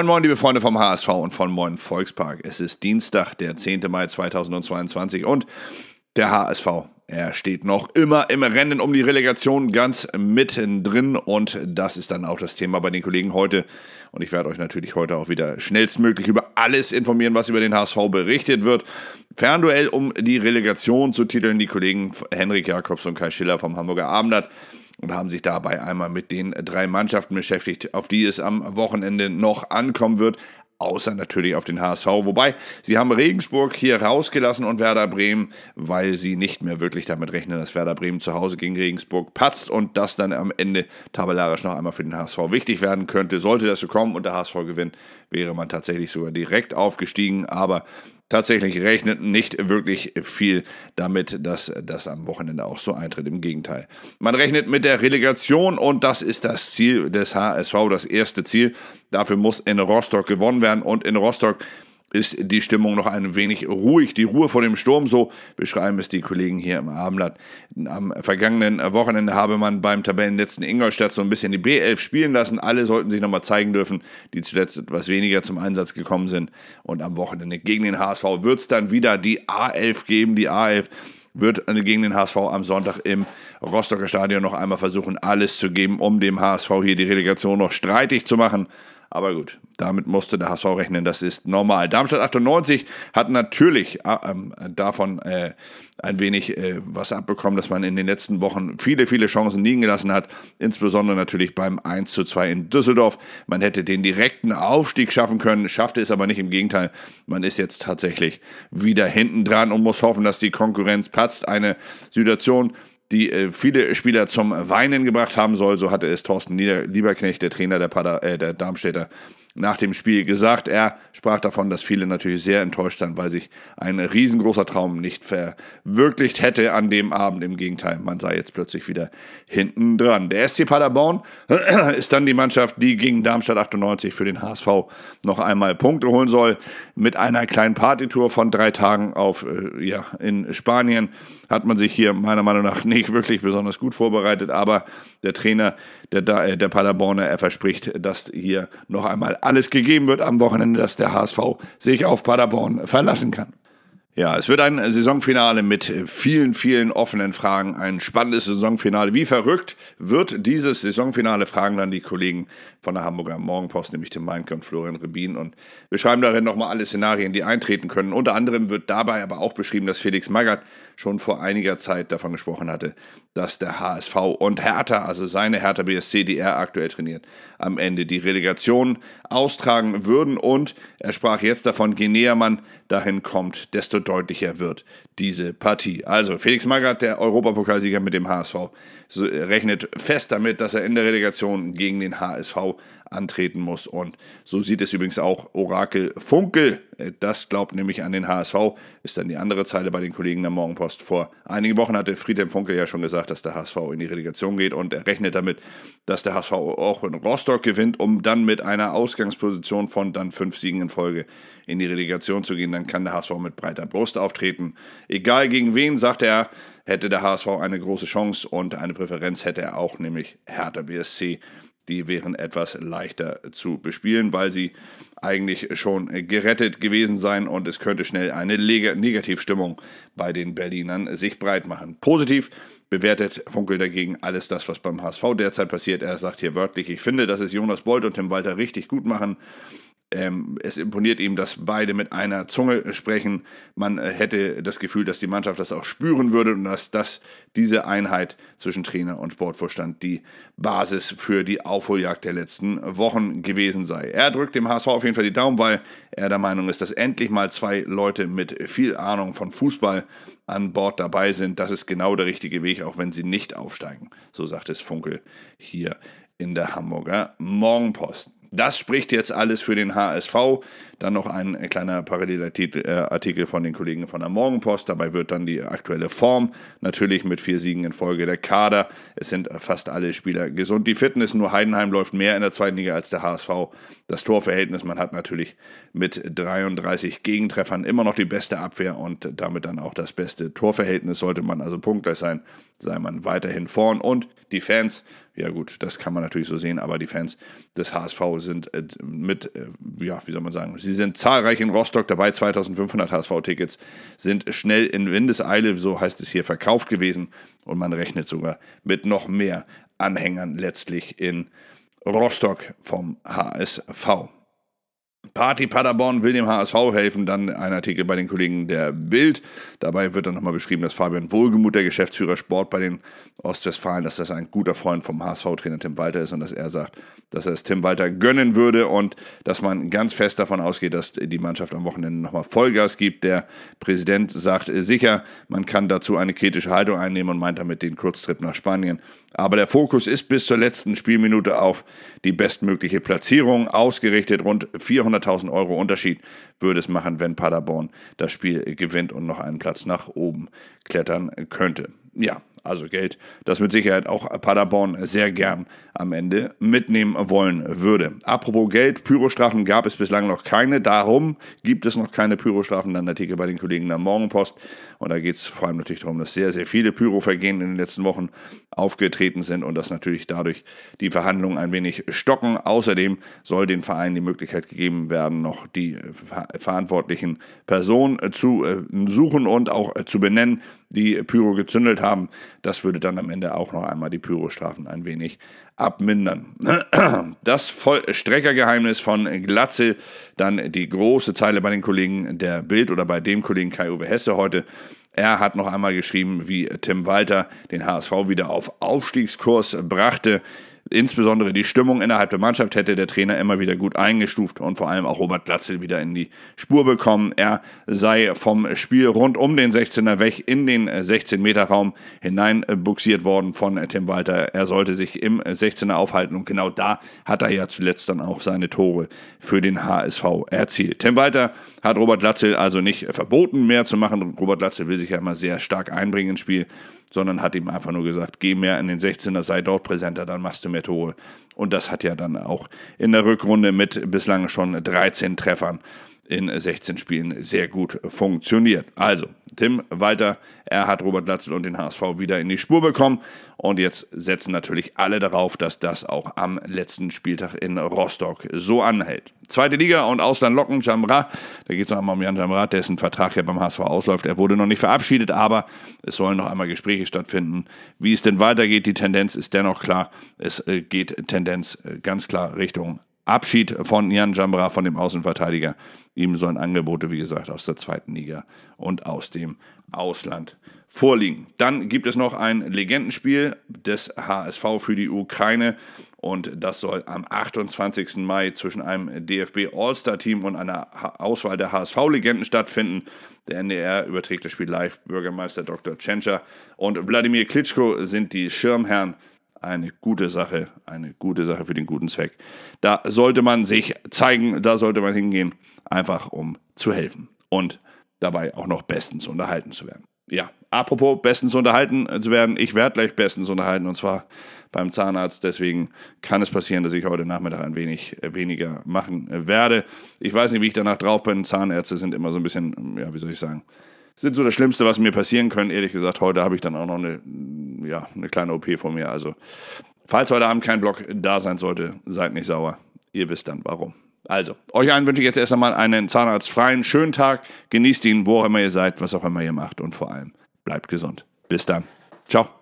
Moin Moin, liebe Freunde vom HSV und von Moin Volkspark. Es ist Dienstag, der 10. Mai 2022 und der HSV, er steht noch immer im Rennen um die Relegation ganz mittendrin und das ist dann auch das Thema bei den Kollegen heute. Und ich werde euch natürlich heute auch wieder schnellstmöglich über alles informieren, was über den HSV berichtet wird. Fernduell um die Relegation zu titeln die Kollegen Henrik Jakobs und Kai Schiller vom Hamburger Abendblatt und haben sich dabei einmal mit den drei Mannschaften beschäftigt, auf die es am Wochenende noch ankommen wird. Außer natürlich auf den HSV. Wobei, sie haben Regensburg hier rausgelassen und Werder Bremen, weil sie nicht mehr wirklich damit rechnen, dass Werder Bremen zu Hause gegen Regensburg patzt und das dann am Ende tabellarisch noch einmal für den HSV wichtig werden könnte. Sollte das so kommen und der HSV gewinnt, wäre man tatsächlich sogar direkt aufgestiegen. Aber tatsächlich rechnet nicht wirklich viel damit, dass das am Wochenende auch so eintritt. Im Gegenteil. Man rechnet mit der Relegation und das ist das Ziel des HSV, das erste Ziel. Dafür muss in Rostock gewonnen werden und in Rostock ist die Stimmung noch ein wenig ruhig. Die Ruhe vor dem Sturm, so beschreiben es die Kollegen hier im Abendblatt. Am vergangenen Wochenende habe man beim Tabellenletzten Ingolstadt so ein bisschen die B11 spielen lassen. Alle sollten sich nochmal zeigen dürfen, die zuletzt etwas weniger zum Einsatz gekommen sind. Und am Wochenende gegen den HSV wird es dann wieder die A11 geben. Die A11 wird gegen den HSV am Sonntag im Rostocker Stadion noch einmal versuchen, alles zu geben, um dem HSV hier die Relegation noch streitig zu machen. Aber gut, damit musste der HSV rechnen, das ist normal. Darmstadt 98 hat natürlich äh, äh, davon äh, ein wenig äh, was abbekommen, dass man in den letzten Wochen viele, viele Chancen liegen gelassen hat. Insbesondere natürlich beim 1 zu 2 in Düsseldorf. Man hätte den direkten Aufstieg schaffen können, schaffte es aber nicht. Im Gegenteil, man ist jetzt tatsächlich wieder hinten dran und muss hoffen, dass die Konkurrenz patzt. Eine Situation, die äh, viele Spieler zum Weinen gebracht haben soll. So hatte es Thorsten Lieberknecht, der Trainer der, Pader, äh, der Darmstädter, nach dem Spiel gesagt. Er sprach davon, dass viele natürlich sehr enttäuscht sind, weil sich ein riesengroßer Traum nicht verwirklicht hätte an dem Abend. Im Gegenteil, man sei jetzt plötzlich wieder hinten dran. Der SC Paderborn ist dann die Mannschaft, die gegen Darmstadt 98 für den HSV noch einmal Punkte holen soll. Mit einer kleinen Partytour von drei Tagen auf, äh, ja, in Spanien hat man sich hier meiner Meinung nach nicht wirklich besonders gut vorbereitet. Aber der Trainer der, äh, der Paderborner, er verspricht, dass hier noch einmal alles gegeben wird am Wochenende, dass der HSV sich auf Paderborn verlassen kann. Ja, es wird ein Saisonfinale mit vielen, vielen offenen Fragen. Ein spannendes Saisonfinale. Wie verrückt wird dieses Saisonfinale, fragen dann die Kollegen von der Hamburger Morgenpost, nämlich Tim Meinke und Florian Rebin. Und wir schreiben darin nochmal alle Szenarien, die eintreten können. Unter anderem wird dabei aber auch beschrieben, dass Felix Magath schon vor einiger Zeit davon gesprochen hatte, dass der HSV und Hertha, also seine Hertha BSC, die er aktuell trainiert, am Ende die Relegation austragen würden. Und er sprach jetzt davon, je näher man dahin kommt, desto deutlicher wird diese Partie. Also Felix Magath, der Europapokalsieger mit dem HSV, rechnet fest damit, dass er in der Relegation gegen den HSV antreten muss. Und so sieht es übrigens auch Orakel Funkel. Das glaubt nämlich an den HSV. Ist dann die andere Zeile bei den Kollegen der Morgenpost. Vor einigen Wochen hatte Friedhelm Funkel ja schon gesagt, dass der HSV in die Relegation geht. Und er rechnet damit, dass der HSV auch in Rostock gewinnt, um dann mit einer Ausgangsposition von dann fünf Siegen in Folge in die Relegation zu gehen. Dann kann der HSV mit breiter Brust auftreten. Egal gegen wen, sagt er, hätte der HSV eine große Chance und eine Präferenz hätte er auch, nämlich Hertha BSC die wären etwas leichter zu bespielen, weil sie eigentlich schon gerettet gewesen seien und es könnte schnell eine Negativstimmung bei den Berlinern sich breit machen. Positiv bewertet Funkel dagegen alles das, was beim HSV derzeit passiert. Er sagt hier wörtlich, ich finde, dass es Jonas Bolt und Tim Walter richtig gut machen. Ähm, es imponiert ihm, dass beide mit einer Zunge sprechen. Man äh, hätte das Gefühl, dass die Mannschaft das auch spüren würde und dass das diese Einheit zwischen Trainer und Sportvorstand die Basis für die Aufholjagd der letzten Wochen gewesen sei. Er drückt dem HSV auf jeden Fall die Daumen, weil er der Meinung ist, dass endlich mal zwei Leute mit viel Ahnung von Fußball an Bord dabei sind. Das ist genau der richtige Weg, auch wenn sie nicht aufsteigen. So sagt es Funkel hier in der Hamburger Morgenpost. Das spricht jetzt alles für den HSV. Dann noch ein kleiner Parallelartikel von den Kollegen von der Morgenpost. Dabei wird dann die aktuelle Form natürlich mit vier Siegen in Folge der Kader. Es sind fast alle Spieler gesund. Die Fitness, nur Heidenheim läuft mehr in der zweiten Liga als der HSV. Das Torverhältnis, man hat natürlich mit 33 Gegentreffern immer noch die beste Abwehr und damit dann auch das beste Torverhältnis. Sollte man also punktgleich sein, sei man weiterhin vorn. Und die Fans Ja gut, das kann man natürlich so sehen, aber die Fans des HSV sind äh, mit, äh, ja, wie soll man sagen, sie sind zahlreich in Rostock dabei. 2500 HSV-Tickets sind schnell in Windeseile, so heißt es hier, verkauft gewesen und man rechnet sogar mit noch mehr Anhängern letztlich in Rostock vom HSV. Party Paderborn will dem HSV helfen. Dann ein Artikel bei den Kollegen der Bild. Dabei wird dann nochmal beschrieben, dass Fabian Wohlgemuth, der Geschäftsführer Sport bei den Ostwestfalen, dass das ein guter Freund vom HSV-Trainer Tim Walter ist und dass er sagt, dass er es Tim Walter gönnen würde und dass man ganz fest davon ausgeht, dass die Mannschaft am Wochenende nochmal Vollgas gibt. Der Präsident sagt sicher, man kann dazu eine kritische Haltung einnehmen und meint damit den Kurztrip nach Spanien. Aber der Fokus ist bis zur letzten Spielminute auf die bestmögliche Platzierung ausgerichtet. Rund 400.000 Euro Unterschied würde es machen, wenn Paderborn das Spiel gewinnt und noch einen Platz nach oben klettern könnte. Ja, also Geld, das mit Sicherheit auch Paderborn sehr gern am Ende mitnehmen wollen würde. Apropos Geld, Pyrostrafen gab es bislang noch keine. Darum gibt es noch keine Pyrostrafen. Dann Artikel bei den Kollegen der Morgenpost. Und da geht es vor allem natürlich darum, dass sehr, sehr viele Pyrovergehen in den letzten Wochen aufgetreten sind und dass natürlich dadurch die Verhandlungen ein wenig stocken. Außerdem soll den Vereinen die Möglichkeit gegeben werden, noch die verantwortlichen Personen zu äh, suchen und auch äh, zu benennen, die Pyro gezündelt haben. Das würde dann am Ende auch noch einmal die Pyrostrafen ein wenig abmindern. Das Vollstreckergeheimnis von Glatze, dann die große Zeile bei den Kollegen der Bild oder bei dem Kollegen Kai-Uwe Hesse heute. Er hat noch einmal geschrieben, wie Tim Walter den HSV wieder auf Aufstiegskurs brachte. Insbesondere die Stimmung innerhalb der Mannschaft hätte der Trainer immer wieder gut eingestuft und vor allem auch Robert Glatzel wieder in die Spur bekommen. Er sei vom Spiel rund um den 16er weg in den 16-Meter-Raum hineinbuxiert worden von Tim Walter. Er sollte sich im 16er aufhalten und genau da hat er ja zuletzt dann auch seine Tore für den HSV erzielt. Tim Walter hat Robert Glatzel also nicht verboten, mehr zu machen. Robert Glatzel will sich ja immer sehr stark einbringen ins Spiel sondern hat ihm einfach nur gesagt, geh mehr in den 16er, sei dort präsenter, dann machst du mehr Tore. Und das hat ja dann auch in der Rückrunde mit bislang schon 13 Treffern in 16 Spielen sehr gut funktioniert. Also, Tim Walter, er hat Robert Latzel und den HSV wieder in die Spur bekommen. Und jetzt setzen natürlich alle darauf, dass das auch am letzten Spieltag in Rostock so anhält. Zweite Liga und Ausland locken, Jamra. Da geht es noch einmal um Jan Jamra, dessen Vertrag ja beim HSV ausläuft. Er wurde noch nicht verabschiedet, aber es sollen noch einmal Gespräche stattfinden, wie es denn weitergeht. Die Tendenz ist dennoch klar. Es äh, geht Tendenz äh, ganz klar Richtung Abschied von Jan Jambra, von dem Außenverteidiger. Ihm sollen Angebote, wie gesagt, aus der zweiten Liga und aus dem Ausland vorliegen. Dann gibt es noch ein Legendenspiel des HSV für die Ukraine und das soll am 28. Mai zwischen einem DFB All-Star-Team und einer Auswahl der HSV-Legenden stattfinden. Der NDR überträgt das Spiel live. Bürgermeister Dr. Tschentscher und Wladimir Klitschko sind die Schirmherren eine gute Sache, eine gute Sache für den guten Zweck. Da sollte man sich zeigen, da sollte man hingehen, einfach um zu helfen und dabei auch noch bestens unterhalten zu werden. Ja, apropos bestens unterhalten zu werden, ich werde gleich bestens unterhalten und zwar beim Zahnarzt. Deswegen kann es passieren, dass ich heute Nachmittag ein wenig äh, weniger machen werde. Ich weiß nicht, wie ich danach drauf bin. Zahnärzte sind immer so ein bisschen, ja, wie soll ich sagen, sind so das Schlimmste, was mir passieren können. Ehrlich gesagt, heute habe ich dann auch noch eine, ja, eine kleine OP vor mir. Also, falls heute Abend kein Block da sein sollte, seid nicht sauer. Ihr wisst dann warum. Also, euch allen wünsche ich jetzt erst einmal einen zahnarztfreien, schönen Tag. Genießt ihn, wo auch immer ihr seid, was auch immer ihr macht. Und vor allem, bleibt gesund. Bis dann. Ciao.